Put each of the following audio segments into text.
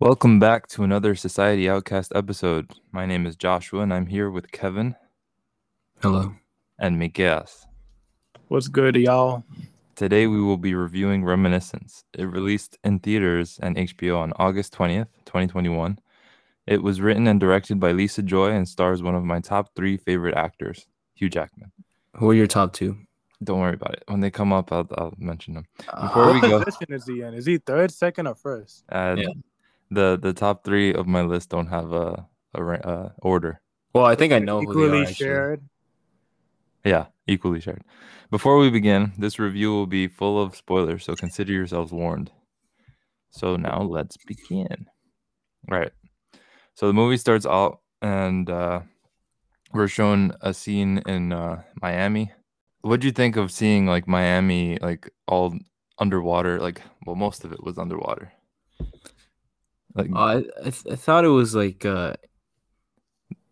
Welcome back to another Society Outcast episode. My name is Joshua and I'm here with Kevin Hello. and Miguel. What's good, y'all? Today we will be reviewing Reminiscence. It released in theaters and HBO on August 20th, 2021. It was written and directed by Lisa Joy and stars one of my top three favorite actors, Hugh Jackman. Who are your top two? Don't worry about it. When they come up, I'll, I'll mention them. Before we What go- position is he in? Is he third, second, or first? Uh, Yeah. The the top three of my list don't have a, a ra- uh, order. well, I think I know who they are. Equally shared. Yeah, equally shared. Before we begin, this review will be full of spoilers, so consider yourselves warned. So now let's begin. All right. So the movie starts out, and uh, we're shown a scene in uh, Miami. What do you think of seeing like Miami, like all underwater? Like, well, most of it was underwater. Like, Uh, I I, th- I thought it was like uh,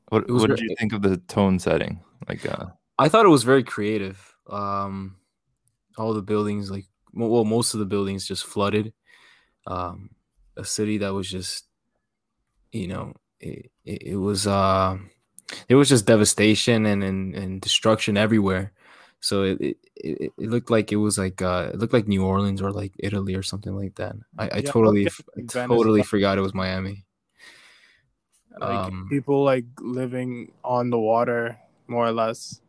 what was what did ver- you think of the tone setting? Like, uh, I thought it was very creative. Um, all the buildings, like well, most of the buildings just flooded. Um, a city that was just, you know, it, it, it was uh, it was just devastation and and, and destruction everywhere. So it, it, it, it looked like it was like uh, it looked like New Orleans or like Italy or something like that. I, I Yeah, totally yeah, f- I like Venice, totally forgot it was Miami. Like Um, people like living on the water, more or less,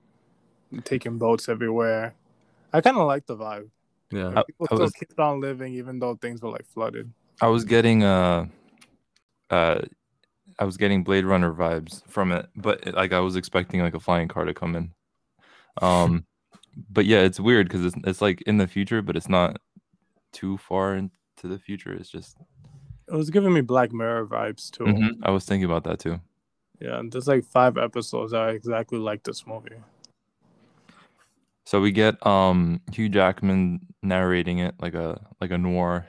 taking boats everywhere. I kind of like the vibe. Yeah. I- People I still was- kept on living even though things were like flooded. I was getting uh uh I was getting Blade Runner vibes from it, but it- like I was expecting like a flying car to come in. Um but yeah, it's weird cuz it's it's like in the future, but it's not too far into the future. It's just It was giving me Black Mirror vibes too. Mhm, I was thinking about that too. Yeah, and there's like five episodes that I exactly like this movie. So we get um Hugh Jackman narrating it like a like a noir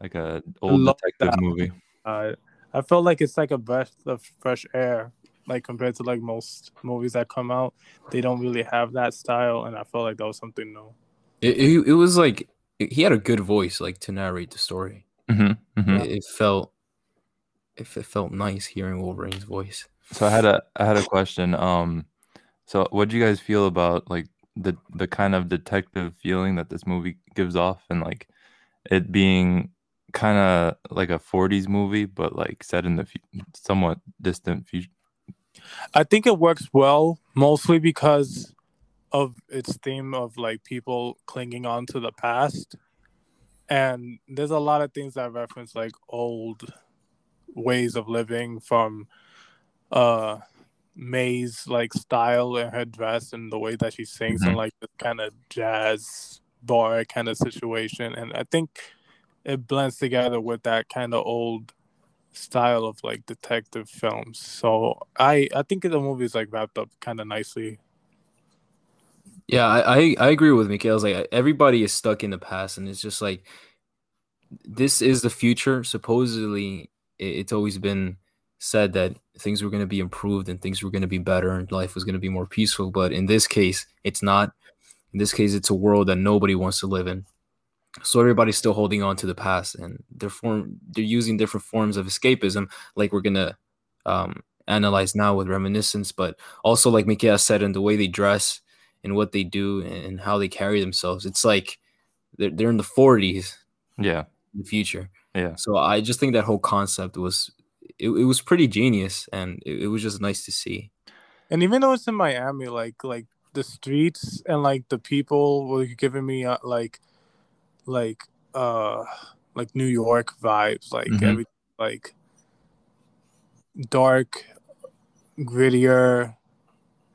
like a old detective that. movie. Uh, I felt like it's like a breath of fresh air, like compared to like most movies that come out. They don't really have that style, and I felt like that was something new. It, it, it was like he had a good voice, like to narrate the story. Mhm, mhm. It, it felt, if it felt nice hearing Wolverine's voice. So I had a I had a question. Um, so what do you guys feel about like the the kind of detective feeling that this movie gives off, and like it being kind of like a '40s movie, but like set in the fu- somewhat distant future? I think it works well, mostly because of its theme of like people clinging on to the past, and there's a lot of things that reference like old ways of living from uh Mae's like style and her dress and the way that she sings Mhm. and like this kind of jazz bar kind of situation. And I think it blends together with that kind of old style of like detective films. So I I think the movie is like wrapped up kind of nicely. Yeah, I, I, I agree with Miguel's like everybody is stuck in the past, and it's just like this is the future. Supposedly, it, it's always been said that things were going to be improved and things were going to be better and life was going to be more peaceful. But in this case, it's not. In this case, it's a world that nobody wants to live in. So everybody's still holding on to the past, and they're form they're using different forms of escapism, like we're gonna um, analyze now with reminiscence, but also like Miguel said, in the way they dress and what they do and how they carry themselves. It's like they're, they're in the 40s Yeah, in the future. yeah. So I just think that whole concept was it, it was pretty genius and it, it was just nice to see. And even though it's in Miami, like like the streets and like the people were giving me uh, like like uh like New York vibes, like Mhm. every like dark, grittier.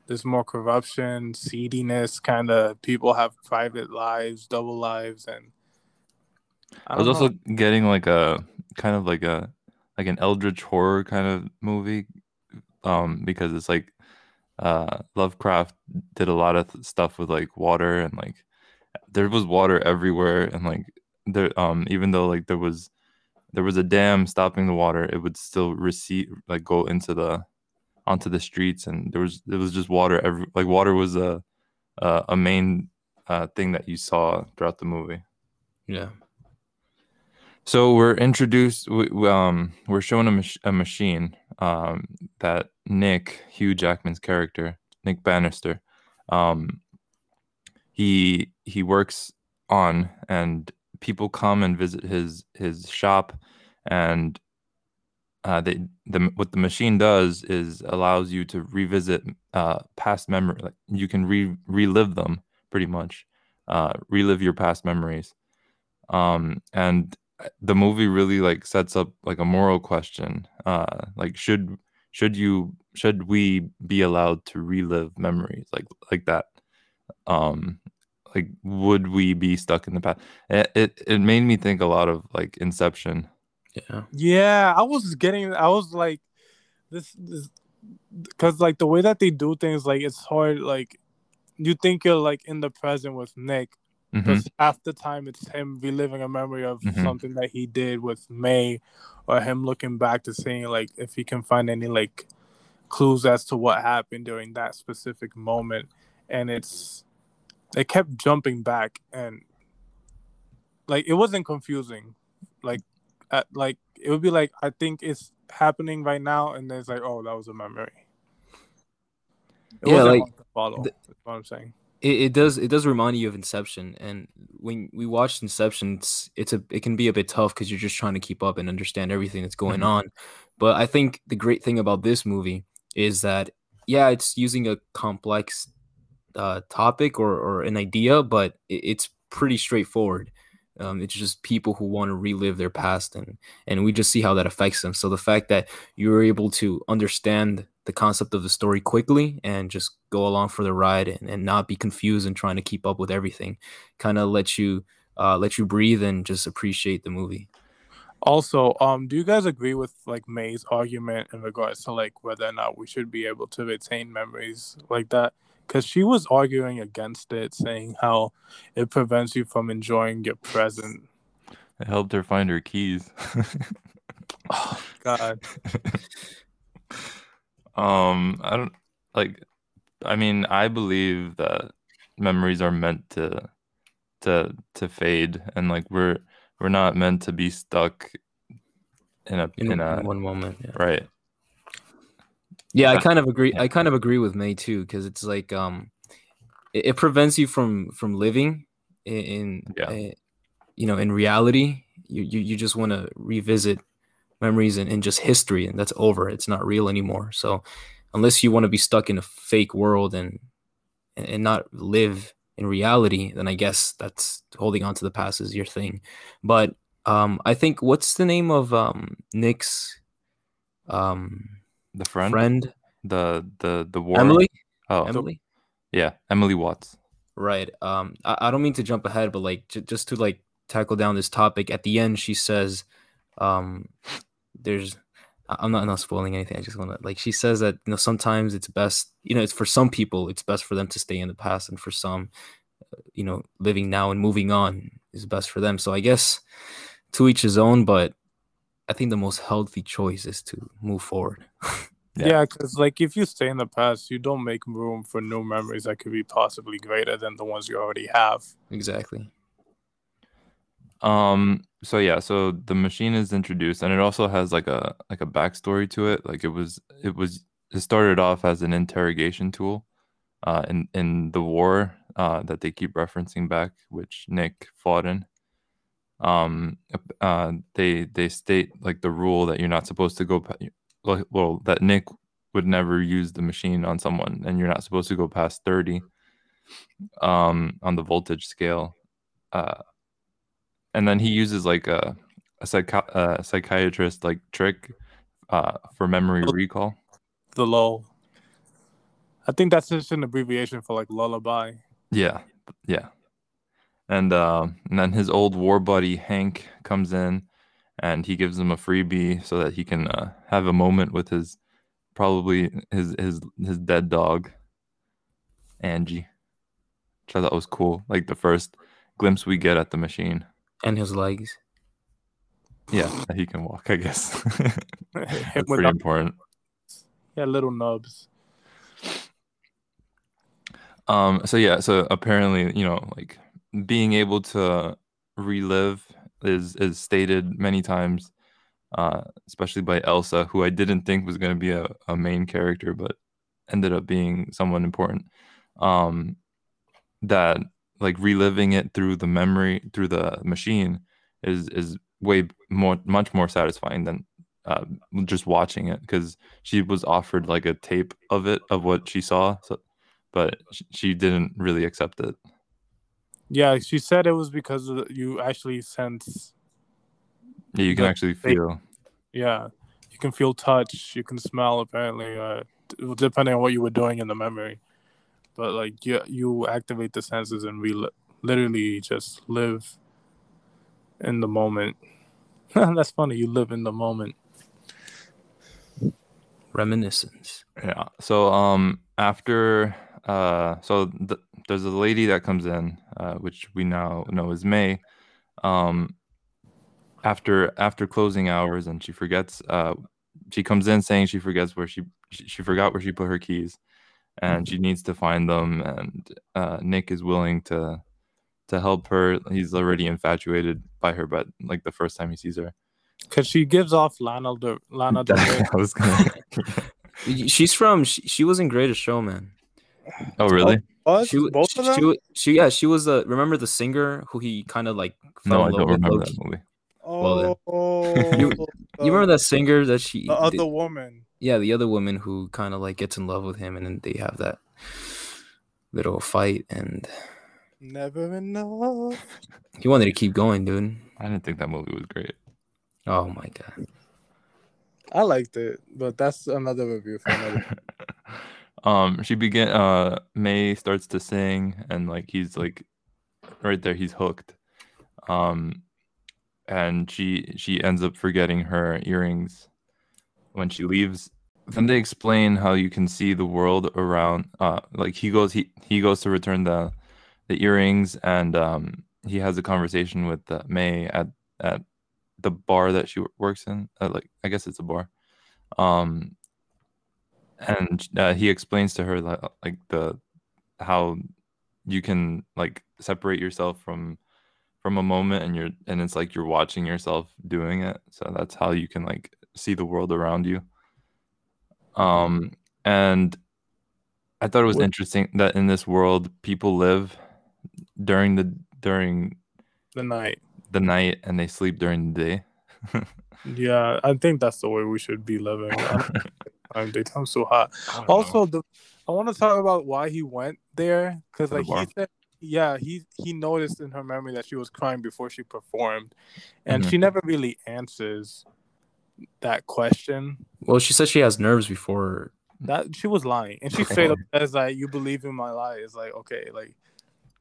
There's more corruption, seediness. Kind of people have private lives, double lives, and I was don't also getting like a kind of like a like an eldritch horror kind of movie, um, because it's like uh Lovecraft did a lot of th- stuff with like water and like there was water everywhere and like there um even though like there was there was a dam stopping the water, it would still recede like go into the onto the streets and there was it was just water every like water was a a, a main uh thing that you saw throughout the movie. Yeah. So we're introduced. We, we, um, we're shown a, mach- a machine um, that Nick Hugh Jackman's character, Nick Bannister, um, he he works on, and people come and visit his his shop, and uh, they the what the machine does is allows you to revisit uh, past memory. Like you can re relive them pretty much, uh, relive your past memories. Um, and the movie really like sets up like a moral question. Uh, like should should you should we be allowed to relive memories like like that? Um, like would we be stuck in the past? It it, it made me think a lot of like Inception Yeah. Yeah, I was getting. I was like, this, this, because like the way that they do things, like it's hard. Like, you think you're like in the present with Nick, because half the time it's him reliving a memory of Mhm. something that he did with Mae, or him looking back to seeing like if he can find any like clues as to what happened during that specific moment, and it's it kept jumping back and like it wasn't confusing, like at, like it would be like I think it's happening right now, and then it's like oh that was a memory. It Yeah, like, follow. what I'm saying. It, it does it does remind you of Inception, and when we watched Inception, it's, it's a it can be a bit tough because you're just trying to keep up and understand everything that's going Mhm. on. But I think the great thing about this movie is that yeah, it's using a complex uh, topic or, or an idea, but it, it's pretty straightforward. Um, it's just people who want to relive their past, and and we just see how that affects them. So the fact that you were able to understand the concept of the story quickly and just go along for the ride and, and not be confused and trying to keep up with everything, kind of let you uh, let you breathe and just appreciate the movie. Also, um, do you guys agree with like Mae's argument in regards to like whether or not we should be able to retain memories like that? Because she was arguing against it, saying how it prevents you from enjoying your present. It helped her find her keys. Oh God, um, I don't like. I mean, I believe that memories are meant to to to fade, and like we're we're not meant to be stuck in a In, in a in one moment, yeah. right. Yeah, I kind of agree. I kind of agree with Mae too, because it's like um, it, it prevents you from from living in, in Yeah. uh, you know, in reality. You you, you just want to revisit memories and, and just history, and that's over. It's not real anymore. So, unless you want to be stuck in a fake world and and, and not live in reality, then I guess that's holding on to the past is your thing. But um, I think what's the name of um Nick's um The friend, friend the the the war. Emily? Oh, Emily? yeah, Emily Watts. Right. Um, I, I don't mean to jump ahead, but like j- just to like tackle down this topic. At the end, she says, um, "There's." I'm not, I'm not spoiling anything. I just want to like she says that you know sometimes it's best you know it's for some people it's best for them to stay in the past and for some you know living now and moving on is best for them. So I guess to each his own, but I think the most healthy choice is to move forward. Yeah. yeah, because like if you stay in the past, you don't make room for new memories that could be possibly greater than the ones you already have. exactly. Um. So yeah. So the machine is introduced, and it also has like a like a backstory to it. Like it was it was it started off as an interrogation tool, uh, in in the war, uh, that they keep referencing back, which Nick fought in. Um. Uh. They they state like the rule that you're not supposed to go. Well, that Nick would never use the machine on someone, and you're not supposed to go past thirty. Um. On the voltage scale. Uh and then he uses like a a, a psychiatrist like trick uh, for memory recall. The lull. I think that's just an abbreviation for like lullaby. Yeah, yeah. And um, and then his old war buddy Hank comes in, and he gives him a freebie so that he can uh, have a moment with his probably his his his dead dog, Angie, which I thought was cool. Like the first glimpse we get at the machine. And his legs. Yeah, he can walk. I guess that's pretty important. yeah, little nubs. Um, so yeah, so apparently, you know, like being able to relive is is stated many times, uh, especially by Elsa, who I didn't think was going to be a, a main character, but ended up being someone important. Um, that like reliving it through the memory through the machine is is way more much more satisfying than uh, just watching it because she was offered like a tape of it of what she saw so, but she didn't really accept it yeah she said it was because you actually sense yeah you can actually feel yeah you can feel touch you can smell apparently uh, depending on what you were doing in the memory but like you you activate the senses and we li- literally just live in the moment. That's funny. You live in the moment. Reminiscence. Yeah. So um after uh so th- there's a lady that comes in uh which we now know is Mae. Um after after closing hours and she forgets uh she comes in saying she forgets where she she, she forgot where she put her keys and she needs to find them and uh, nick is willing to to help her he's already infatuated by her but like the first time he sees her because she gives off lana the lana Del Rey. I was gonna... she's from she, she was in greatest showman oh really What? she, Both she, of them? she, she yeah she was the remember the singer who he kind of like no fell i in love don't remember that movie Well, then. oh, You- the- you remember that singer that she the other the- woman? yeah the other woman who kind of like gets in love with him and then they have that little fight and Never enough. he wanted to keep going dude i didn't think that movie was great oh my god I liked it, but that's another review for another. um she begin uh mae starts to sing and like he's like right there he's hooked. Um and she she ends up forgetting her earrings when she leaves. Then they explain how you can see the world around uh like he goes he he goes to return the the earrings and um he has a conversation with uh, mae at at the bar that she works in uh, like i guess it's a bar. Um and uh, he explains to her that like the how you can like separate yourself from from a moment and you're and it's like you're watching yourself doing it so that's how you can like see the world around you um and i thought it was interesting that in this world people live during the during the night. the night and they sleep during the day Yeah, I think that's the way we should be living. I don't think time daytime's so hot. Also, the I want to talk about why he went there because To the like he said, yeah, he he noticed in her memory that she was crying before she performed, and Mhm. she never really answers that question. well she said she has nerves before That she was lying, and she straight up says like, "You believe in my lie." It's like okay, like,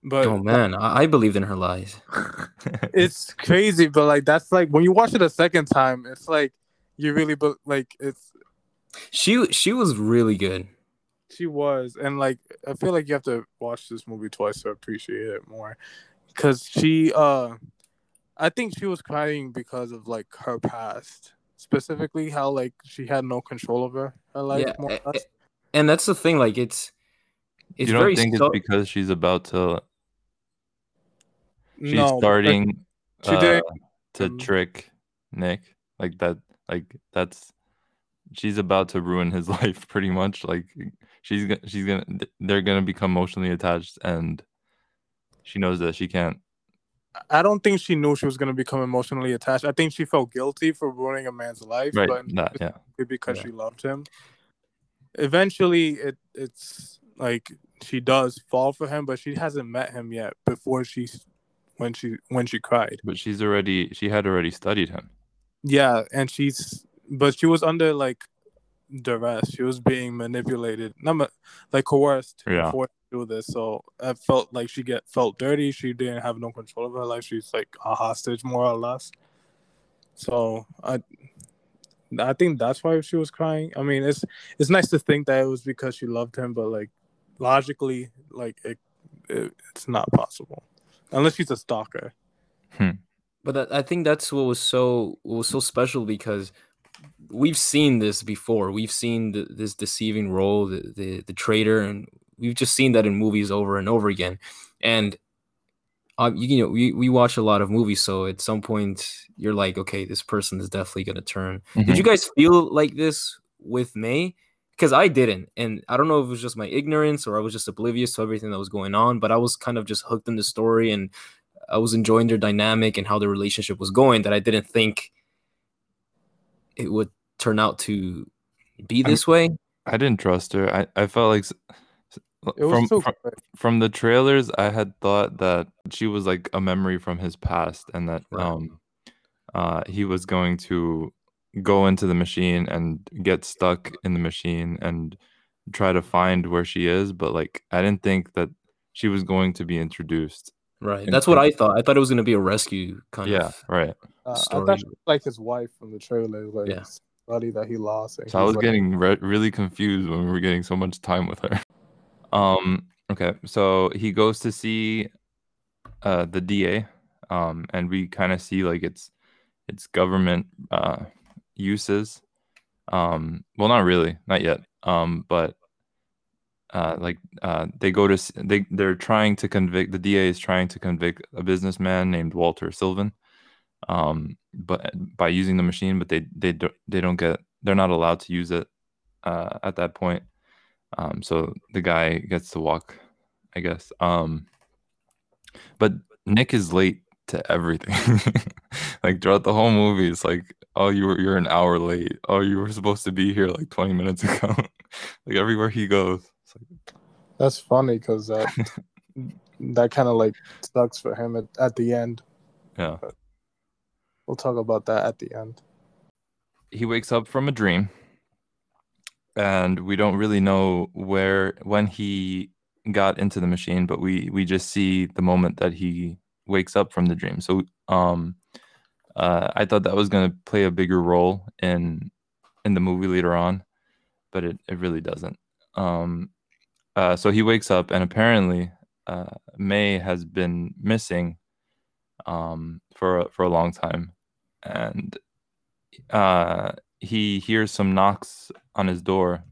but oh man I, I believed in her lies it's crazy. But like that's like when you watch it a second time, it's like you really but like it's she she was really good She was, and like I feel like you have to watch this movie twice to appreciate it more, because she, uh, I think she was crying because of like her past, specifically how like she had no control over her life. yeah more or less. and that's the thing like it's it's you don't very think sub- it's because she's about to she's no, starting she uh, didn't. to um, trick Nick like that like that's she's about to ruin his life pretty much like she's gonna she's gonna they're gonna become emotionally attached and she knows that she can't I don't think she knew she was gonna become emotionally attached. I think she felt guilty for ruining a man's life, right but that yeah because Yeah. she loved him. Eventually, it it's like she does fall for him, but she hasn't met him yet. Before she, when she when she cried, but she's already she had already studied him yeah, and she's but she was under like duress. She was being manipulated, not ma- like coerced Yeah. forced to do this. So I felt like she get felt dirty. She didn't have no control of her life. She's like a hostage, more or less. So I, I think that's why she was crying. I mean, it's it's nice to think that it was because she loved him, but like logically, like it, it it's not possible unless she's a stalker. Hmm. but that, I think that's what was so what was so special because we've seen this before. We've seen the, this deceiving role, the, the the traitor, and we've just seen that in movies over and over again. And um, you, you know, we, we watch a lot of movies, so at some point you're like, okay, this person is definitely gonna turn. Did Mhm. you guys feel like this with Mae? Because I didn't, and I don't know if it was just my ignorance or I was just oblivious to everything that was going on, but I was kind of just hooked in the story and I was enjoying their dynamic and how their relationship was going. That I didn't think it would turn out to be I'm- this way. I didn't trust her. I, I felt like s- s- was from, too from from the trailers, I had thought that she was like a memory from his past, and that Right. um, uh, he was going to go into the machine and get stuck in the machine and try to find where she is. But like, I didn't think that she was going to be introduced. Right. And- That's what I thought. I thought it was gonna be a rescue kind Yeah, of. right. Uh, I thought she was like his wife from the trailer, like Yeah. somebody that he lost. So I was like- getting re- really confused when we were getting so much time with her. Um. Okay. So he goes to see uh, the DA, um, and we kind of see like its its government uh, uses. Um. Well, not really, not yet. Um. But uh, like uh, they go to they they're trying to convict the DA is trying to convict a businessman named Walter Sylvan. Um. But by using the machine, but they they don't they don't get they're not allowed to use it uh, at that point. Um, so the guy gets to walk, I guess. Um, but Nick is late to everything. like throughout the whole movie, it's like, oh, you were you're an hour late. Oh, you were supposed to be here like 20 minutes ago. like everywhere he goes. It's like, That's funny because that that kind of like sucks for him at, at the end. yeah. We'll talk about that at the end. he wakes up from a dream and we don't really know where when he got into the machine but we we just see the moment that he wakes up from the dream. So um uh i thought that was going to play a bigger role in in the movie later on but it, it really doesn't. Um uh so he wakes up and apparently uh mae has been missing um for for a long time and uh he hears some knocks on his door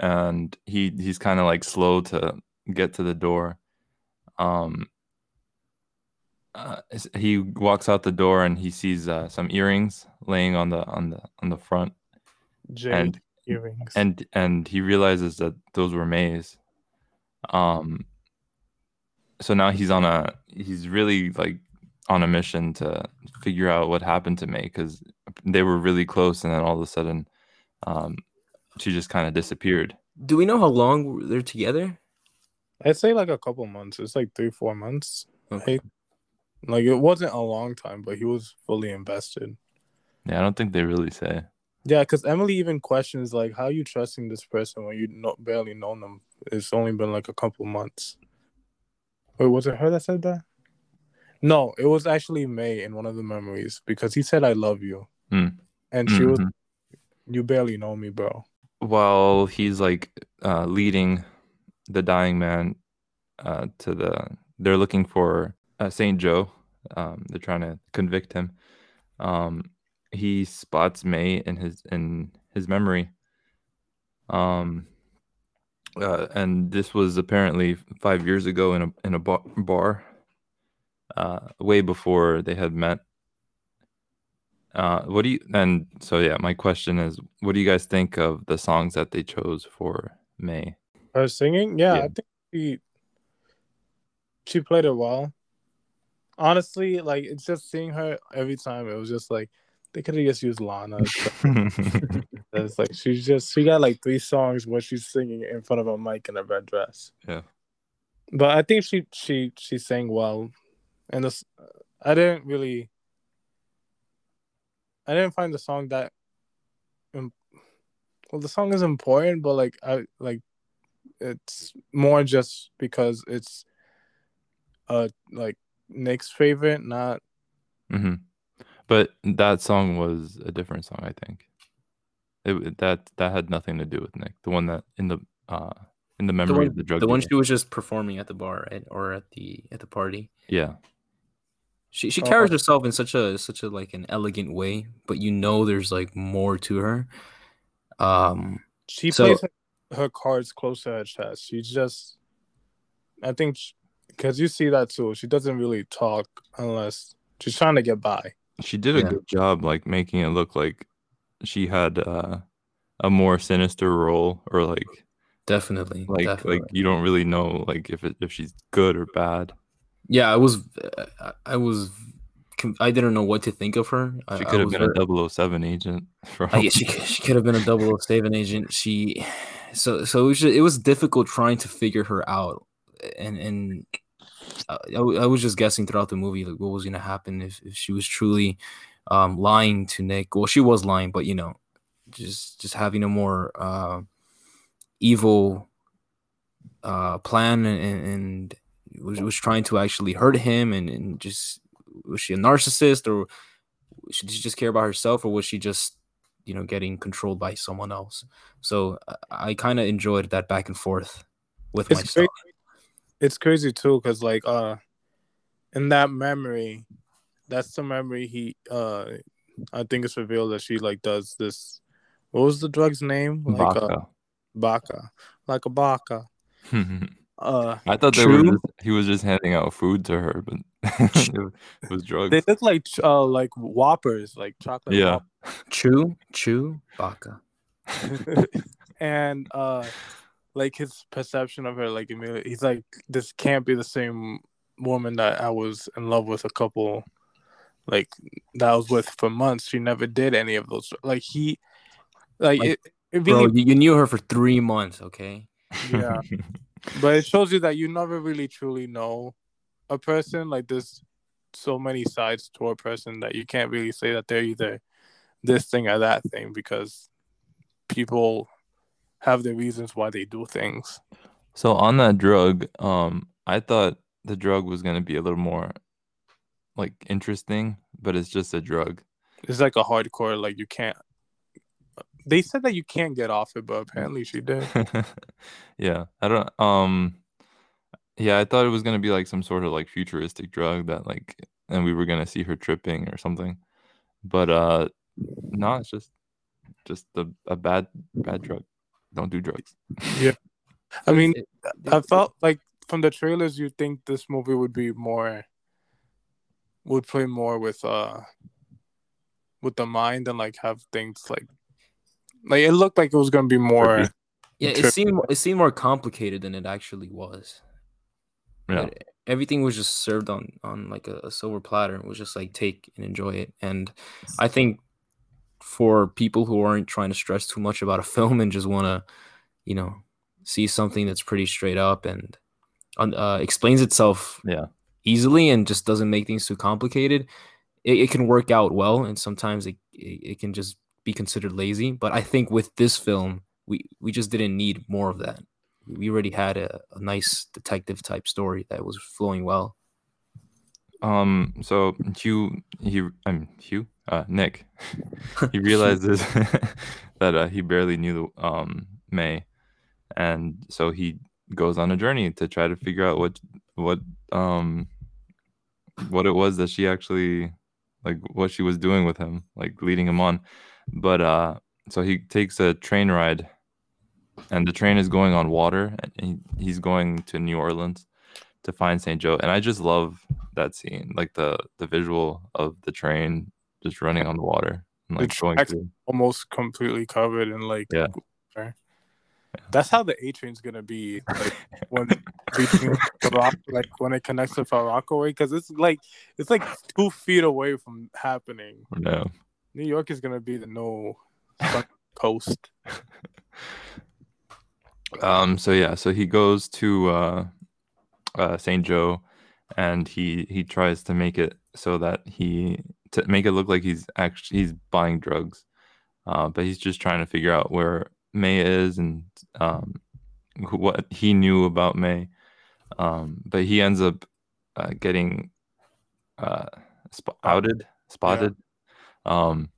and he he's kind of like slow to get to the door um uh, he walks out the door and he sees uh, some earrings laying on the on the on the front Jade and earrings. and and he realizes that those were Mae's. Um. So now he's on a he's really like on a mission to figure out what happened to Mae because they were really close and then all of a sudden, um, she just kind of disappeared. Do we know how long they're together? I'd say like a couple months. It's like three, four months. Okay. Like it wasn't a long time, but he was fully invested. Yeah, I don't think they really say. Yeah, because Emily even questions like, "How are you trusting this person when you know, barely know them? It's only been like a couple months." Wait, was it her that said that? No, it was actually Mae in one of the memories because he said, "I love you," Hmm. and she was, Mhm. "You barely know me, bro." While he's like uh, leading the dying man uh, to the, they're looking for uh, Saint Joe. Um, they're trying to convict him. Um, he spots Mae in his in his memory. Um, uh, and this was apparently five years ago in a in a bar, bar uh, way before they had met. Uh, what do you and so yeah, my question is, what do you guys think of the songs that they chose for Mae? Her singing, yeah, Yeah. I think she she played it well. Honestly, like it's just seeing her every time. It was just like they could have just used Lana. It's like she's just she got like three songs where she's singing in front of a mic in a red dress. Yeah. But I think she she she sang well, and this I didn't really. I didn't find the song that. Well, the song is important, but like I like, it's more just because it's, uh, like Nick's favorite, not mm-hmm. But that song was a different song, I think. It that that had nothing to do with Nick. The one that in the uh in the The memory one, of the drug the one she was just performing at the bar, right? Or at the at the party. yeah. She she Oh. carries herself in such a such a like an elegant way, but you know there's like more to her. Um, she So- plays her, her cards close to her chest. She's just, I think, because you see that too. She doesn't really talk unless she's trying to get by. She did a Yeah. good job, like making it look like she had uh, a more sinister role, or like Definitely. like definitely. like you don't really know like if it, if she's good or bad. Yeah, I was, I- was, I didn't know what to think of her. She I could have been very- a 007 agent. From, I guess she could- she could have been a 007 agent. She so so it was, just, it was difficult trying to figure her out, and and I, I was just guessing throughout the movie like what was gonna happen if, if she was truly um, lying to Nick. Well, she was lying, but you know, just just having a more uh, evil uh, plan and, and was, was trying to actually hurt him and, and just was she a narcissist or did she just care about herself or was she just you know getting controlled by someone else so i, I kind of enjoyed that back and forth with It's myself crazy. It's crazy too, because like uh, in that memory, that's the memory he uh, I think it's revealed that she like does this. What was the drug's name? Like uh, Baca. baca, like a baca. Uh, I thought they were just, he was just handing out food to her, but it was drugs. they look like uh like whoppers, like chocolate. yeah, chew chew baka and uh, like his perception of her, like immediately, he's like, this can't be the same woman that I was in love with a couple, like that I was with for months. She never did any of those. Like he, like, Like, it, it bro really, you, you knew her for three months okay yeah. but it shows you that you never really truly know a person. Like there's so many sides to a person that you can't really say that they're either this thing or that thing because people have their reasons why they do things. So on that drug, um, I thought the drug was gonna be a little more like interesting, but it's just a drug. It's like a hardcore, like you can't. They said that you can't get off it, but apparently she did. yeah, I don't. Um, yeah, I thought it was gonna be like some sort of like futuristic drug that like, and we were gonna see her tripping or something, but uh, no, it's just just a, a bad bad drug. Don't do drugs. Yeah, I mean, It- I felt like from the trailers, you think this movie would be more, would play more with uh, with the mind and like have things like, like it looked like it was gonna be more. Yeah it seemed it seemed more complicated than it actually was Yeah. But everything was just served on on like a, a silver platter. It was just like take and enjoy it. And I think for people who aren't trying to stress too much about a film and just want to, you know, see something that's pretty straight up and uh, explains itself Yeah. easily and just doesn't make things too complicated, it, it can work out well. And sometimes it, it it can just be considered lazy. But I think with this film, we we just didn't need more of that we already had a, a nice detective type story that was flowing well. Um. So Hugh, he, I'm Hugh, uh, Nick, he realizes that uh, he barely knew the, um Mae, and so he goes on a journey to try to figure out what what um what it was that she actually like what she was doing with him, like leading him on. But uh, so he takes a train ride, and the train is going on water, and he, he's going to New Orleans to find St. Joe. And I just love that scene, like the the visual of the train just running on the water and like going through. almost completely covered in like Yeah. water. That's how the A train's gonna be like when between Rock, like when it connects to Far Rockaway because it's like it's like two feet away from happening. No. New York is gonna be the no coast. Um. So yeah. So he goes to uh, uh, St. Joe, and he he tries to make it so that he to make it look like he's actually he's buying drugs, uh, but he's just trying to figure out where Mae is and um, what he knew about Mae. Um, but he ends up uh, getting uh, sp- outed, spotted, um,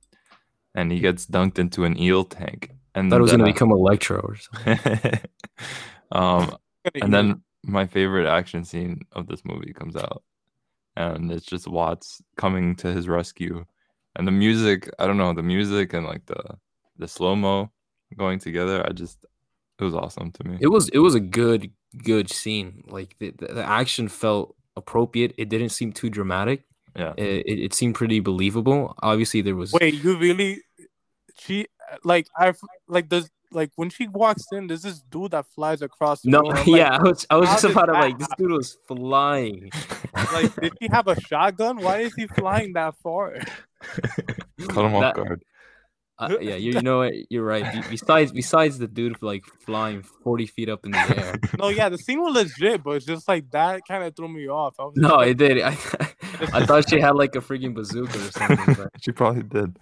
and he gets dunked into an eel tank. And thought it was going to uh, become Electro or something. um, and then my favorite action scene of this movie comes out, and it's just Watts coming to his rescue, and the music. I don't know the music and like the the slow mo going together. I just it was awesome to me. It was it was a good good scene. Like the, the, the action felt appropriate. It didn't seem too dramatic. Yeah. It, it, it seemed pretty believable. Obviously, there was Wait, you really? She like I like does like when she walks in, there's this dude that flies across. The no. room. I'm like, yeah, I was I was just about to like this dude was flying. like did he have a shotgun? Why is he flying that far? Caught him off That- guard. Uh, yeah, you, you know what? You're right. Besides besides the dude like flying forty feet up in the air. No, yeah, the scene was legit, but it's just like that kind of threw me off. I was No, like, it did. I, I thought she had like a freaking bazooka or something. But... she probably did.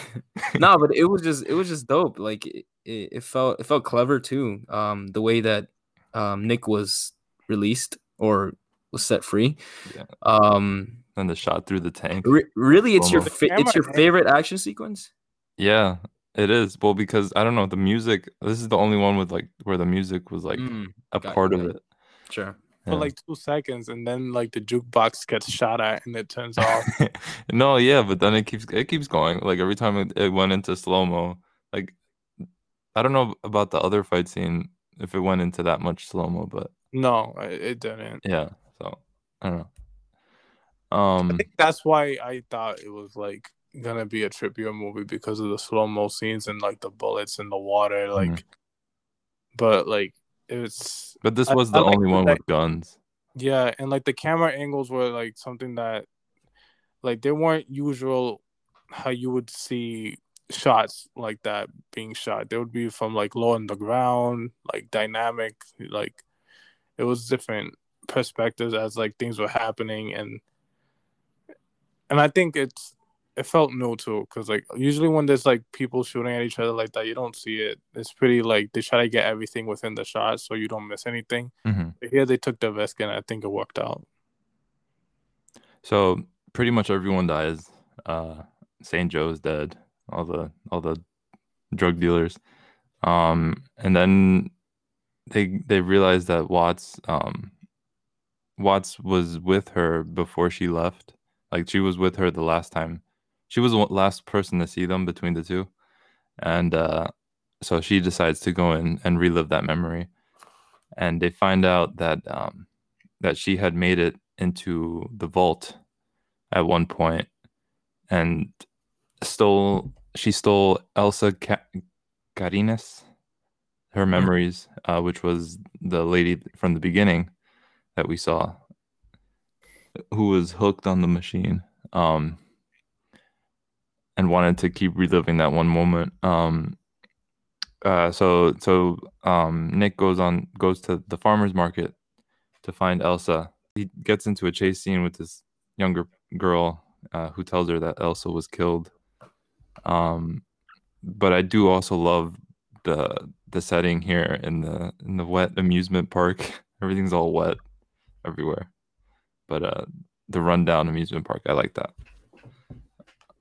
no, but it was just it was just dope. Like it, it, felt it felt clever too. Um, the way that um Nick was released or was set free. Yeah. Um, And the shot through the tank. re- really, it's your fa- it's your favorite action sequence. Yeah, it is. Well, because I don't know the music. This is the only one with like where the music was like Mm, a part you, of it. sure. For Yeah. like two seconds, and then like the jukebox gets shot at, and it turns off. no, yeah, but then it keeps it keeps going. Like every time it, it went into slow mo, like I don't know about the other fight scene if it went into that much slow mo, but no, it didn't. yeah. So I don't know. I Um, think that's why I thought it was like gonna be a trippier movie because of the slow mo scenes and like the bullets in the water, like. Mhm. But like it's but this was I the like only one fact- with guns. yeah, and like the camera angles were like something that, like they weren't usual, how you would see shots like that being shot. They would be from like low on the ground, like dynamic, like it was different perspectives as like things were happening and and I think it's it felt new too because like usually when there's like people shooting at each other like that you don't see it it's pretty like they try to get everything within the shot so you don't miss anything hmm but here they took the risk and I think it worked out So pretty much everyone dies. Uh, Saint Joe's dead. All the all the drug dealers. Um, and then they they realized that Watts um Watts was with her before she left. Like she was with her the last time. She was the last person to see them between the two, and uh, so she decides to go in and relive that memory. And they find out that um, that she had made it into the vault at one point and stole she stole Elsa Ca- Carine's her memories uh, which was the lady from the beginning that we saw who was hooked on the machine. Um and wanted to keep reliving that one moment um uh so so um Nick goes on goes to the farmers market to find Elsa he gets into a chase scene with this younger girl uh, who tells her that Elsa was killed. Um, but I do also love the the setting here in the in the wet amusement park. Everything's all wet everywhere. But uh, the rundown amusement park, I like that.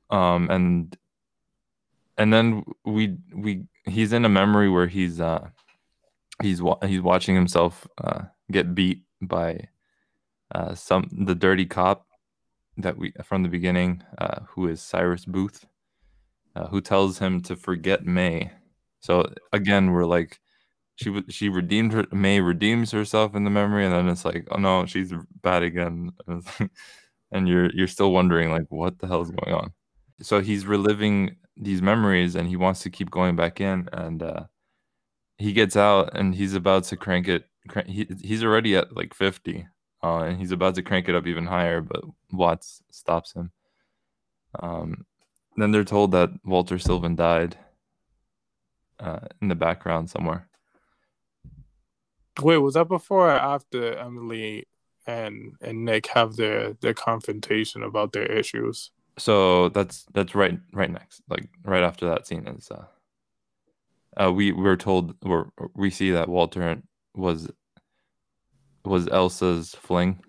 Um, and and then we we he's in a memory where he's uh he's wa- he's watching himself uh, get beat by uh, some the dirty cop that we from the beginning, uh, who is Cyrus Boothe, uh, who tells him to forget Mae. So again, we're like, she she redeemed her Mae redeems herself in the memory, and then it's like, oh no, she's bad again, and you're you're still wondering like, what the hell is going on? So he's reliving these memories, and he wants to keep going back in, and uh, he gets out, and he's about to crank it. Crank, he, he's already at like fifty, uh, and he's about to crank it up even higher, but Watts stops him. Um, then they're told that Walter Sylvan died uh, in the background somewhere. wait was that before or after Emily and and Nick have their their confrontation about their issues So that's that's right right next, like right after that scene is. Uh, uh, we we're told we we see that Walter was was Elsa's fling,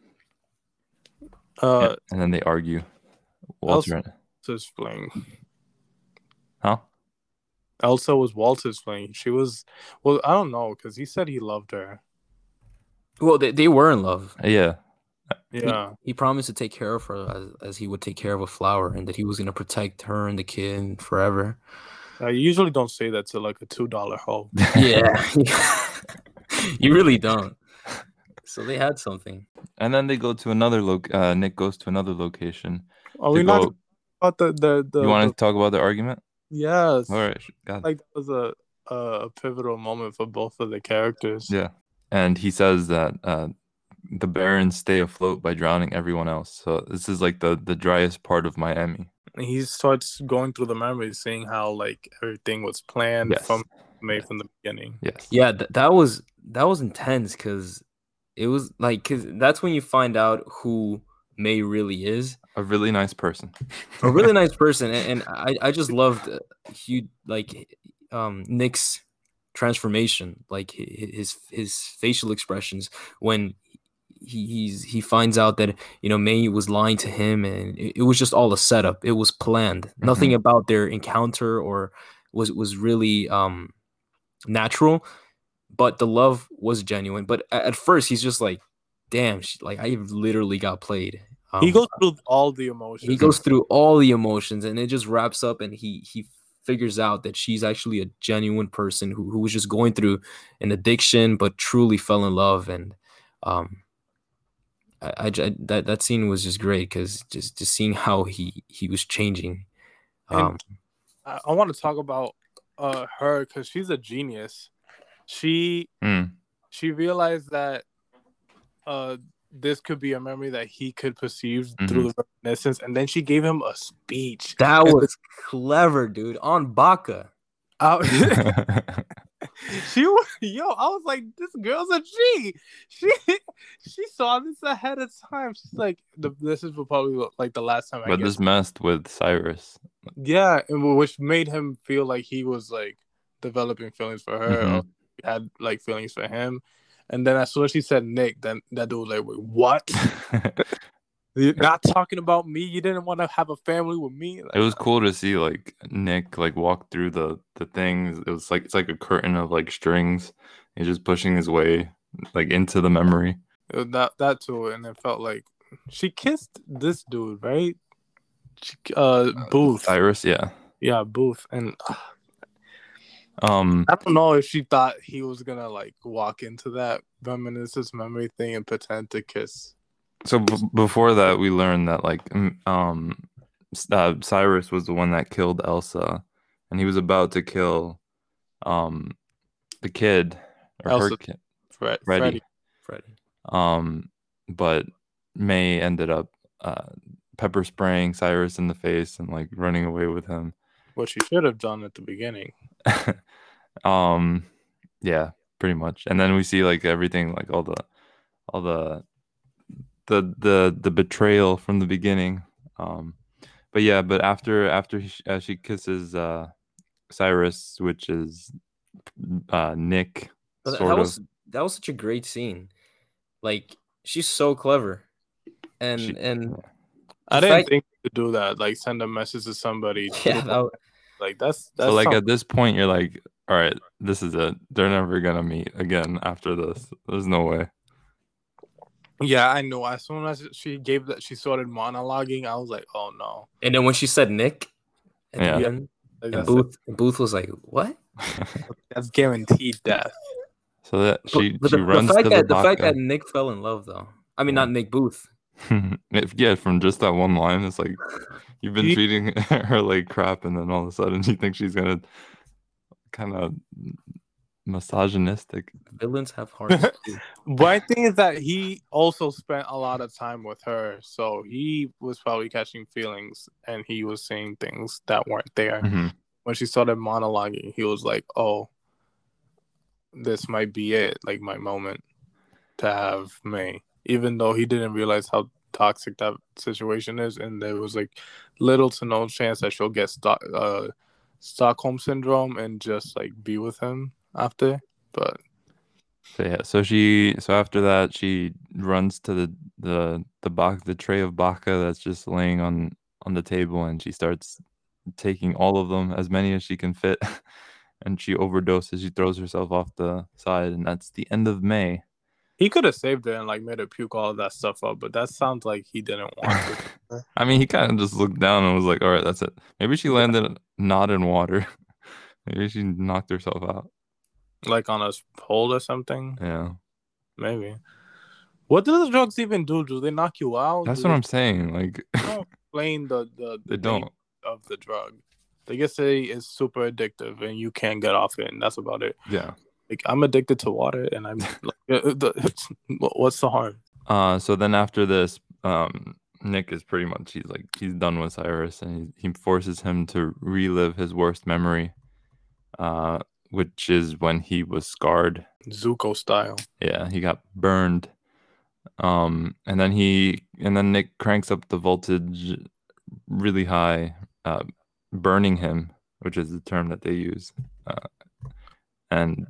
uh and then they argue. Walter, Elsa's fling huh? Elsa was Walter's fling she was well I don't know because he said he loved her Well, they, they were in love. Yeah, yeah He promised to take care of her as, as he would take care of a flower, and that he was gonna protect her and the kid forever. I usually don't say that to like a two dollar hoe. Yeah, you really don't. So they had something. And then they go to another loc. Uh, Nick goes to another location. Are to we not go- about the the the? you want the- to talk about the argument? yes, All right. God. like that was a a pivotal moment for both of the characters. Yeah. And he says that uh, the barons stay afloat by drowning everyone else. So this is like the the driest part of Miami. He starts going through the memories, seeing how like everything was planned Yes. from made from the beginning. Yes. Yeah, th- that was that was intense because it was like because that's when you find out who Mae really is. A really nice person. A really nice person, and, and I I just loved uh, Hugh like um Nick's transformation, like his his facial expressions when he he's he finds out that you know Mae was lying to him, and it, it was just all a setup. It was planned. Nothing about their encounter or was was really um natural, but the love was genuine. But a- at first, he's just like, "Damn, she, like I literally got played." Um, he goes through all the emotions. he goes through all the emotions and it just wraps up and he he figures out that she's actually a genuine person who, who was just going through an addiction but truly fell in love and um I, I that that scene was just great because just just seeing how he he was changing um I, I want to talk about uh her because she's a genius. She Mm. she realized that uh this could be a memory that he could perceive through the reminiscence, and then she gave him a speech. that was clever dude on Baca Out- she yo, I was like, this girl's a G. She she saw this ahead of time. She's like, the, this is probably like the last time I but this messed with Cyrus. Yeah, and which made him feel like he was like developing feelings for her, Mhm. or had like feelings for him. And then as soon as she said Nick, then that dude was like, Wait, what? You're not talking about me. You didn't want to have a family with me. Like, it was cool to see like Nick like walk through the the things. It was like it's like a curtain of like strings. He's just pushing his way like into the memory. that that too, and it felt like she kissed this dude, right? She, uh, Boothe. Cyrus, yeah. Yeah, Boothe. And uh, Um, I don't know if she thought he was gonna like walk into that reminiscence memory thing and pretend to kiss. So b- before that, we learned that like um, uh, Cyrus was the one that killed Elsa, and he was about to kill um the kid or her kid, Fred, Freddie. Freddie. Freddie Um, but May ended up uh pepper spraying Cyrus in the face and like running away with him. What she should have done at the beginning. um yeah pretty much and then we see like everything like all the all the the the the betrayal from the beginning um but yeah but after after he, uh, she kisses uh cyrus which is uh nick But sort that of. was that was such a great scene. Like she's so clever. And She- and I didn't fact- think to do that. Like send a message to somebody. yeah that, wa- like that's that's so like some- at this point you're like all right this is it. They're never gonna meet again after this. There's no way yeah. I know. As soon as she gave that, she started monologuing. I was like, oh no. and then when she said Nick at Yeah. the end, Like, and that's, Boothe Boothe was like what that's guaranteed death. so that she but she the, the runs fact to that the, the fact that Nick fell in love though I mean Yeah. not Nick Boothe If- yeah, from just that one line, it's like you've been treating her like crap, and then all of a sudden you think she's gonna kind of misogynistic. villains have hearts too. But I think is that he also spent a lot of time with her, so he was probably catching feelings, and he was saying things that weren't there. Mhm. When she started monologuing, he was like, "Oh, this might be it, like my moment to have Mae." Even though he didn't realize how toxic that situation is, and there was like little to no chance that she'll get Stock, uh, Stockholm syndrome and just like be with him after. But So yeah, so she so after that she runs to the the the bak the tray of baca that's just laying on on the table, and she starts taking all of them, as many as she can fit, and she overdoses. She throws herself off the side, and that's the end of Mae. He could have saved her and like made her puke all of that stuff up, but that sounds like he didn't want to. I mean, he kind of just looked down and was like, "All right, that's it." Maybe she landed not in water. Maybe she knocked herself out. Like on a pole or something. Yeah. Maybe. What do the drugs even do? Do they knock you out? That's do what they I'm saying. Like don't explain the the they name don't. of the drug. They just say it's super addictive and you can't get off it, and that's about it. Yeah. Like I'm addicted to water, and I'm like, uh, the- what's the harm? Uh so then after this, um Nick is pretty much he's like he's done with Cyrus and he, he forces him to relive his worst memory. Uh which is when he was scarred Zuko style. yeah he got burned um and then he and then nick cranks up the voltage really high uh burning him which is the term that they use uh, and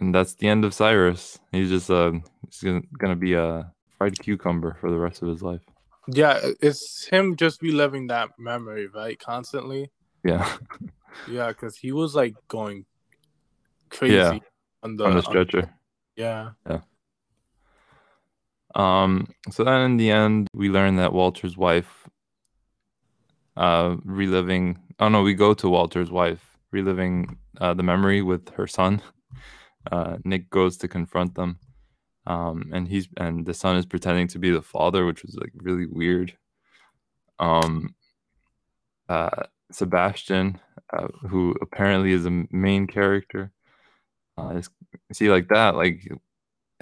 and that's the end of cyrus he's just uh he's gonna, gonna be a fried cucumber for the rest of his life Yeah, it's him just reliving that memory, right? Constantly. yeah Yeah, because he was like going crazy Yeah, on the, on the on- stretcher yeah. Um, so then in the end, we learn that Walter's wife, uh, reliving. Oh no, we go to Walter's wife, reliving uh, the memory with her son. Uh, Nick goes to confront them, um, and he's and the son is pretending to be the father, which was like really weird. Um, uh, Sebastian, uh, who apparently is a main character, uh, is see like that like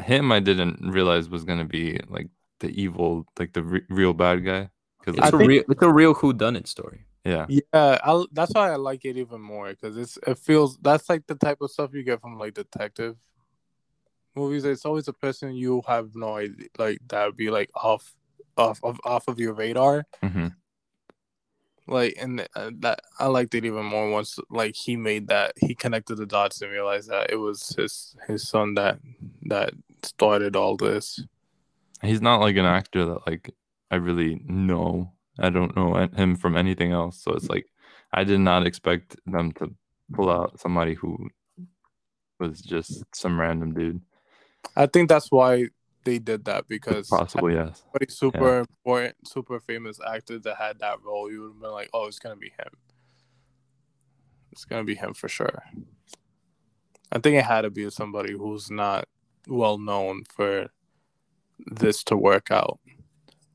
him I didn't realize was gonna be like the evil, like the re- real bad guy. Because It's I a think- real, it's a real who done it story. yeah, Yeah, I, that's why I like it even more because it's it feels that's like the type of stuff you get from like detective movies. It's always a person you have no idea like that would be like off off of off of your radar. hmm Like and uh, that I liked it even more once like he made that he connected the dots and realized that it was his his son that that started all this. he's not like an actor that like I really know. I don't know him from anything else, so it's like I did not expect them to pull out somebody who was just some random dude. I think that's why they did that because Possibly yes. somebody super important, super famous actor that had that role, you would have been like, oh, it's gonna be him. It's gonna be him for sure. I think it had to be somebody who's not well known for this to work out.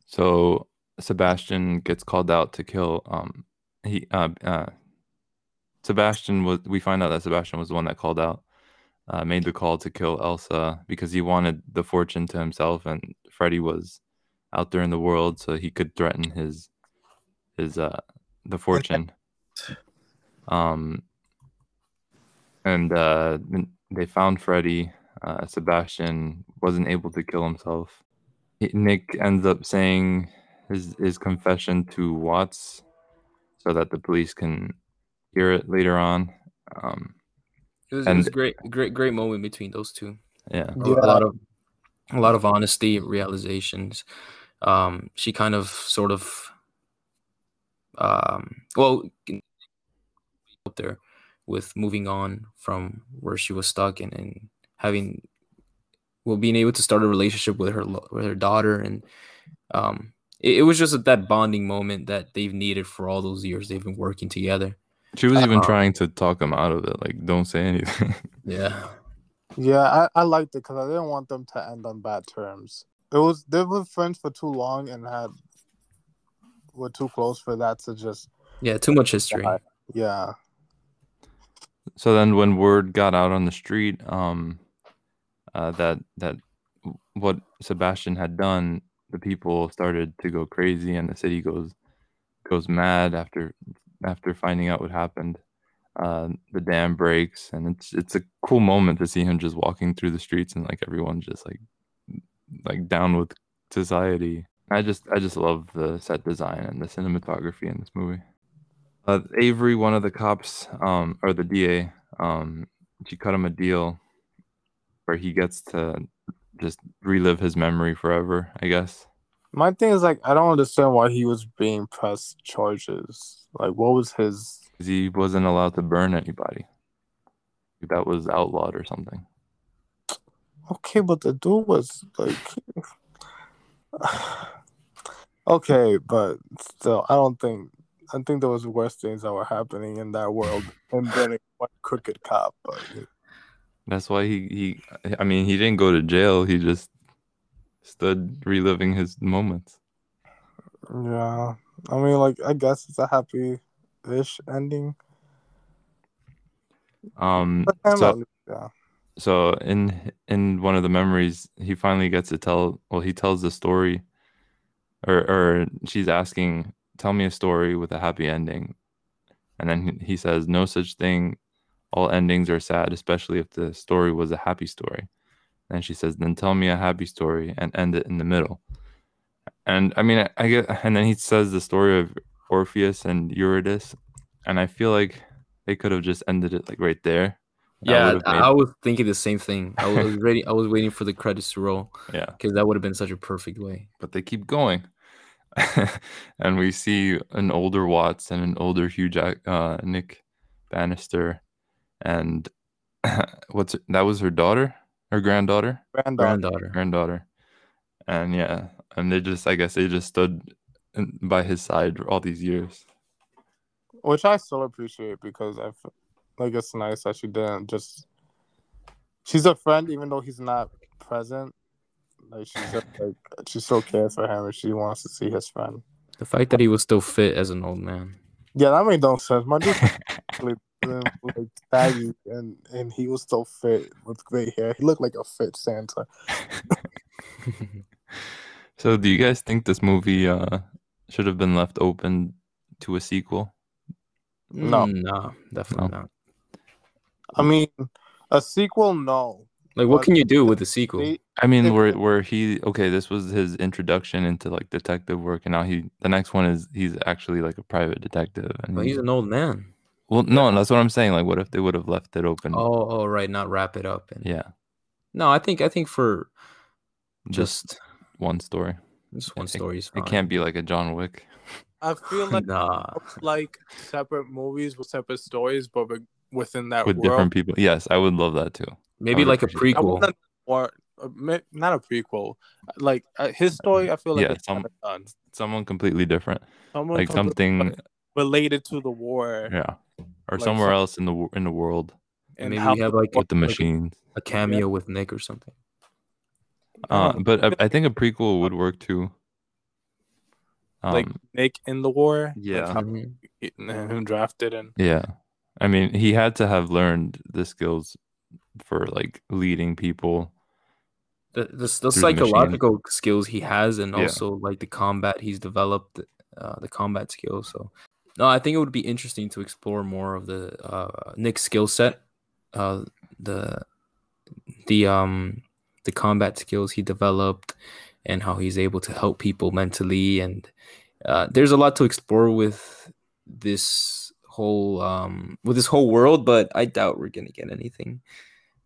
So Sebastian gets called out to kill. Um, he uh, uh Sebastian was. We find out that Sebastian was the one that called out, uh, made the call to kill Elsa because he wanted the fortune to himself, and Freddy was out there in the world, so he could threaten his his uh the fortune. Um, and uh, they found Freddy. Uh, Sebastian wasn't able to kill himself. He- Nick ends up saying his his confession to Watts, so that the police can hear it later on. Um, It was, it was a great, great, great moment between those two. yeah, A lot of, a lot of honesty, realizations. Um, she kind of, sort of, um, well, up there with moving on from where she was stuck and, and having, well, being able to start a relationship with her with her daughter, and um, it, it was just that bonding moment that they've needed for all those years they've been working together. She was even Uh, trying to talk him out of it. Like, don't say anything. Yeah. Yeah, I, I liked it because I didn't want them to end on bad terms. It was they were friends for too long and had were too close for that to just Yeah, too much history. yeah. so then, when word got out on the street, um, uh, that that what Sebastian had done, the people started to go crazy, and the city goes goes mad after after finding out what happened. Uh, the dam breaks, and it's it's a cool moment to see him just walking through the streets, and like everyone's just like like down with society. I just I just love the set design and the cinematography in this movie. Uh, Avery, one of the cops, um, or the DA, um, she cut him a deal where he gets to just relive his memory forever. I guess. My thing is like I don't understand why he was being pressed charges. Like what was his? he wasn't allowed to burn anybody. That was outlawed or something. Okay, but the dude was like Okay, but still I don't think I think there was worse things that were happening in that world and burning white crooked cop, but That's why he he. I mean, he didn't go to jail. He just stood reliving his moments. yeah. I mean, like I guess it's a happy-ish ending. Um. So yeah. so in in one of the memories, he finally gets to tell. Well, he tells the story, or or she's asking, "Tell me a story with a happy ending," and then he, he says, "No such thing. All endings are sad, especially if the story was a happy story." And she says, "Then tell me a happy story and end it in the middle." And I mean, I, I get, and then he says the story of Orpheus and Eurydice, and I feel like they could have just ended it like right there. That Yeah, I, made- I was thinking the same thing. I was ready. I was waiting for the credits to roll yeah. because that would have been such a perfect way. but they keep going. and we see an older Watts and an older Hugh Jack, uh, Nick Bannister, and what's it- that was her daughter, her granddaughter, Granddaughter. Granddaughter. granddaughter, and yeah, and they just, I guess, they just stood by his side all these years. which I still appreciate because I f- like it's nice that she didn't just. She's a friend, even though he's not present. Like she's just like she still cares for him, and she wants to see his friend. The fact that he was still fit as an old man. Yeah, that made no sense. My dude, like, like saggy, and and he was still fit with great hair. He looked like a fit Santa. So, do you guys think this movie uh, should have been left open to a sequel? No. Mm, no, definitely No. not. I mean, a sequel, no. Like, what But can you do with a sequel? They, I mean, If- where where he okay, this was his introduction into like detective work, and now he the next one is he's actually like a private detective. And Well, he- he's an old man. well, no, that's what I'm saying. Like, what if they would have left it open? Oh, oh, right, not wrap it up. And yeah, no, I think I think for just just one story. just one it- story is fine. It can't be like a John Wick. I feel like nah. like separate movies with separate stories, but within that with world. different people. Yes, I would love that too. Maybe like a prequel. or uh, not a prequel. Like uh, his story, I feel like Yeah, it's some- done. Someone completely different, Someone like completely something, related to the war yeah, or Like somewhere some- else in the in the world and Maybe how we have like with the like a- machines. a cameo with Nick or something. I Uh, but I, I think a prequel would work too. Um, like Nick in the war. Yeah. like how Mhm. him drafted and Yeah. I mean, he had to have learned the skills for like leading people. The, the, the Through the psychological skills he has, and Yeah. also like the combat he's developed, uh, the combat skills. So, no, I think it would be interesting to explore more of the uh, Nick's skill set, uh, the the um the combat skills he developed, and how he's able to help people mentally. And uh, there's a lot to explore with this whole um with this whole world, but I doubt we're gonna get anything.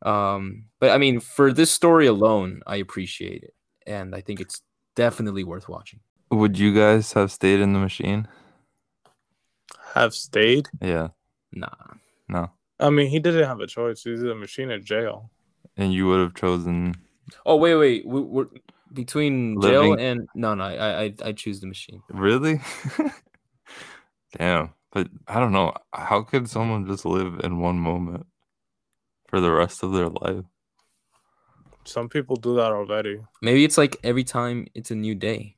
Um, but I mean, for this story alone, I appreciate it, and I think it's definitely worth watching. Would you guys have stayed in the machine? have stayed. Yeah. Nah, No. I mean, he didn't have a choice. He's a machine in jail. And you would have chosen Oh wait, wait. We, we're between jail Living- and no, no. I I I choose the machine. really? Damn. But I don't know. How could someone just live in one moment for the rest of their life? Some people do that already. Maybe it's like every time it's a new day.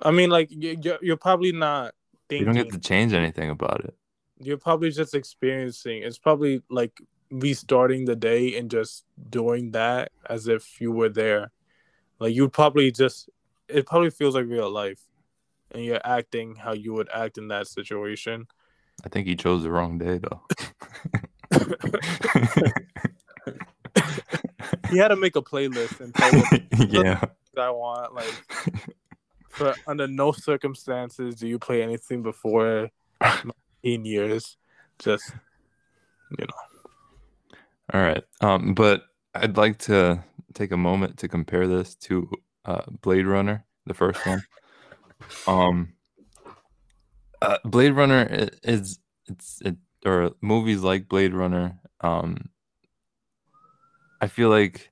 I mean, like you- you're, you're probably not You don't get to change anything about it. You're probably just experiencing. It's probably like restarting the day and just doing that as if you were there. Like you probably just. It probably feels like real life, and you're acting how you would act in that situation. I think he chose the wrong day though. He had to make a playlist and tell yeah. I want. Like, for under no circumstances do you play anything before 19 years. Just, you know. All right. Um, but I'd like to take a moment to compare this to uh, Blade Runner, the first one. Um, uh, Blade Runner is it's it or movies like Blade Runner. Um, I feel like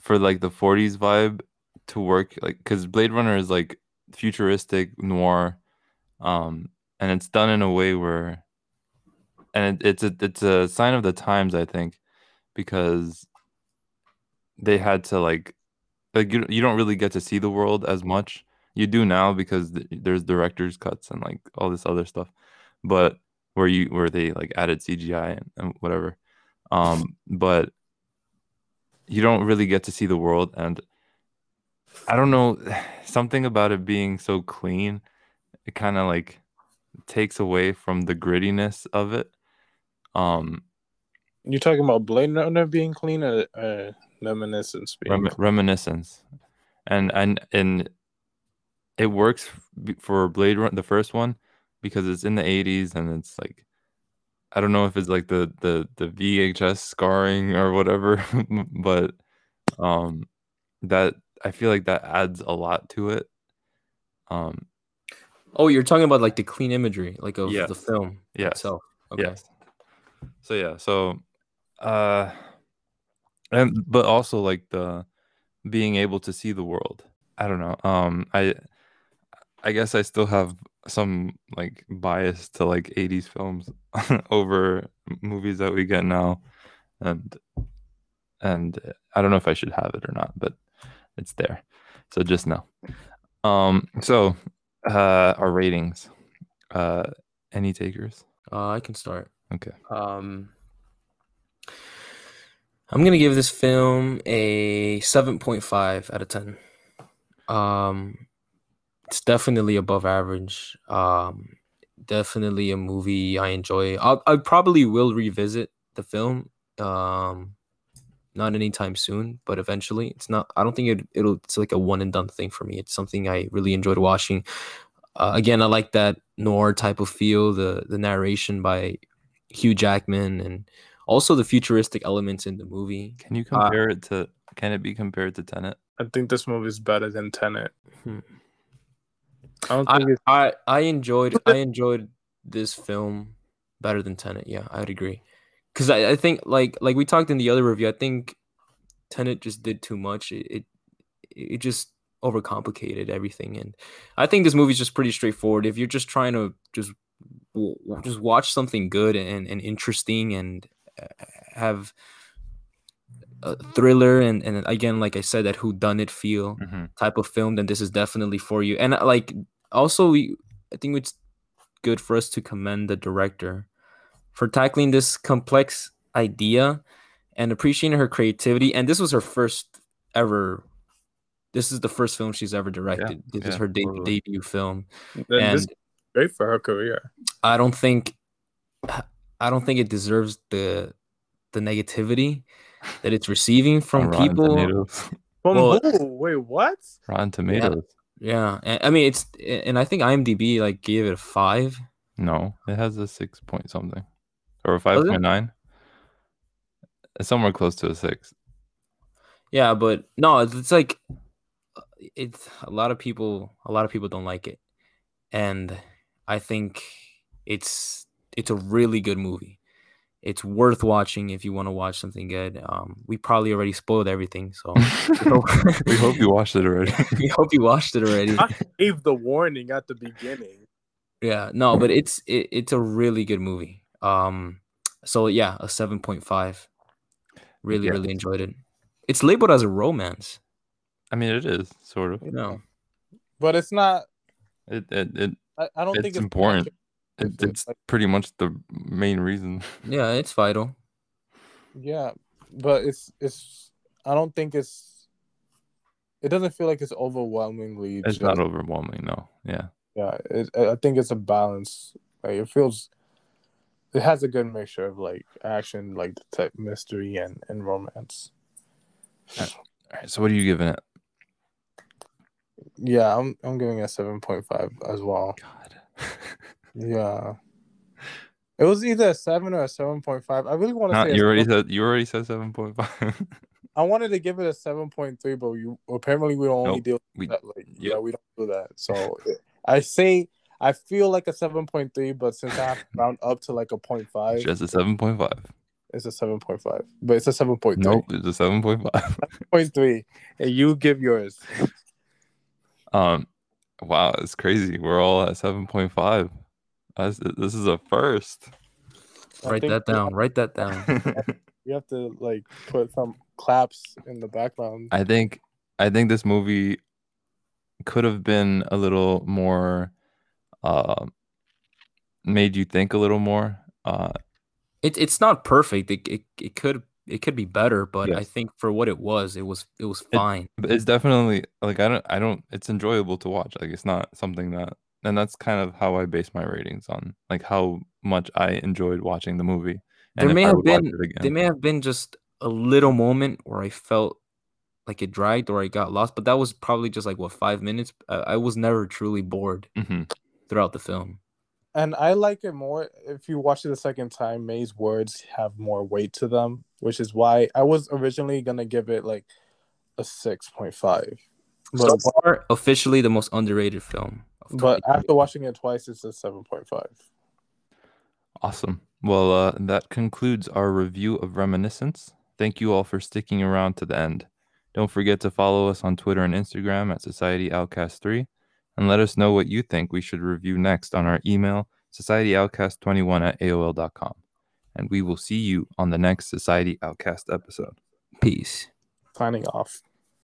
for like the 40s vibe to work, like because Blade Runner is like futuristic noir, um, and it's done in a way where and it's a it's a sign of the times, I think, because they had to like like you, you don't really get to see the world as much. You do now because th- there's director's cuts and like all this other stuff, but where you where they like added CGI and, and whatever. Um, but you don't really get to see the world, and I don't know something about it being so clean. It kind of like takes away from the grittiness of it. Um, You're talking about Blade Runner being clean or uh, Reminiscence being rem- reminiscence, and and and it works for Blade Run the first one because it's in the 80s and it's like I don't know if it's like the the the VHS scarring or whatever, but um that I feel like that adds a lot to it. Um Oh, you're talking about like the clean imagery, like of the film yes. itself. Okay. Yes. So yeah, so uh and but also like the being able to see the world. I don't know. Um I I guess I still have some like bias to like 80s films over movies that we get now and and I don't know if I should have it or not, but it's there. So just know. Um so uh our ratings. Uh any takers? Uh, I can start. Okay. Um, I'm gonna give this film a 7.5 out of 10. Um, it's definitely above average. Um, definitely a movie I enjoy. I'll, I probably will revisit the film. Um, not anytime soon, but eventually. It's not. I don't think it, it'll. It's like a one and done thing for me. It's something I really enjoyed watching. Uh, again, I like that noir type of feel. The the narration by Hugh Jackman and also the futuristic elements in the movie. Can you compare it to can it be compared to Tenet? I think this movie is better than Tenet. Hmm. I don't I, think it's I I enjoyed I enjoyed this film better than Tenet. Yeah, I'd agree. Because I, I think like like we talked in the other review, I think Tenet just did too much. It it, it just overcomplicated everything, and I think this movie's just pretty straightforward. If you're just trying to just w- w- just watch something good and, and interesting and uh, have a thriller and and again like I said that who done it feel Mhm. type of film, then this is definitely for you. And uh, like also we I think it's good for us to commend the director for tackling this complex idea and appreciating her creativity. And this was her first ever this is the first film she's ever directed. this is her de- totally. debut film. this And is great for her career. I don't think I don't think it deserves the the negativity that it's receiving from Rotten people. Tomatoes. From Well- who? Wait, what? Rotten Tomatoes. Yeah, and, I mean it's and I think IMDb like gave it a five. No, it has a six point something. Or a Does five it? point nine. It's somewhere close to a six. Yeah, but no, it's, it's like it's a lot of people. A lot of people don't like it, and I think it's it's a really good movie. It's worth watching if you want to watch something good. Um, we probably already spoiled everything, so we hope you watched it already. we hope you watched it already. I gave the warning at the beginning. Yeah, no, but it's it, it's a really good movie. Um, so yeah, a seven point five. Really, Yeah. really enjoyed it. It's labeled as a romance. I mean, it is sort of. You know, But it's not It it, it I, I don't it's think it's important. It, It's it's like- pretty much the main reason. yeah, it's vital. Yeah, but it's it's. I don't think it's. It doesn't feel like it's overwhelmingly. It's just- not overwhelming, no. Yeah. Yeah, it, I think it's a balance. Like it feels. It has a good mixture of like action, like the type mystery and and romance. All right. So what are you giving it? Yeah, I'm I'm giving it a seven point five as well. God. Yeah. It was either a seven or a seven point five. I really want to Not, say you already seven- said you already said seven point five. I wanted to give it a seven point three, but you apparently we don't only Nope, deal we- with that. Like, yeah, we don't do that. So I say I feel like a seven point three, but since I have to round up to like a point five, Just a seven point five. it's a seven point five. But it's a seven point three. Nope, it's a seven point five. Point three. And you give yours. Um, wow, it's crazy. We're all at seven point five. This is a first. I Write that down. Write that down. You have to like put some claps in the background. I think I think this movie could have been a little more uh made you think a little more. Uh It, it's not perfect. It, it it could it could be better, but I think for what it was, it was it was fine. but it's definitely like I don't I don't it's enjoyable to watch. Like it's not something that and that's kind of how I base my ratings on like how much I enjoyed watching the movie. there may have been there may have been just a little moment where I felt like it dragged or I got lost, but that was probably just like what five minutes. I, I was never truly bored Mhm. throughout the film. And I like it more if you watch it the second time. Mae's words have more weight to them, which is why I was originally gonna give it like a six point five. So far, officially the most underrated film. Of but after watching it twice, it's a seven point five. Awesome. Well, uh, that concludes our review of Reminiscence. Thank you all for sticking around to the end. Don't forget to follow us on Twitter and Instagram at Society Outcast 3 and let us know what you think we should review next on our email, societyoutcast21 at AOL.com. And we will see you on the next Society Outcast episode. peace. Signing off.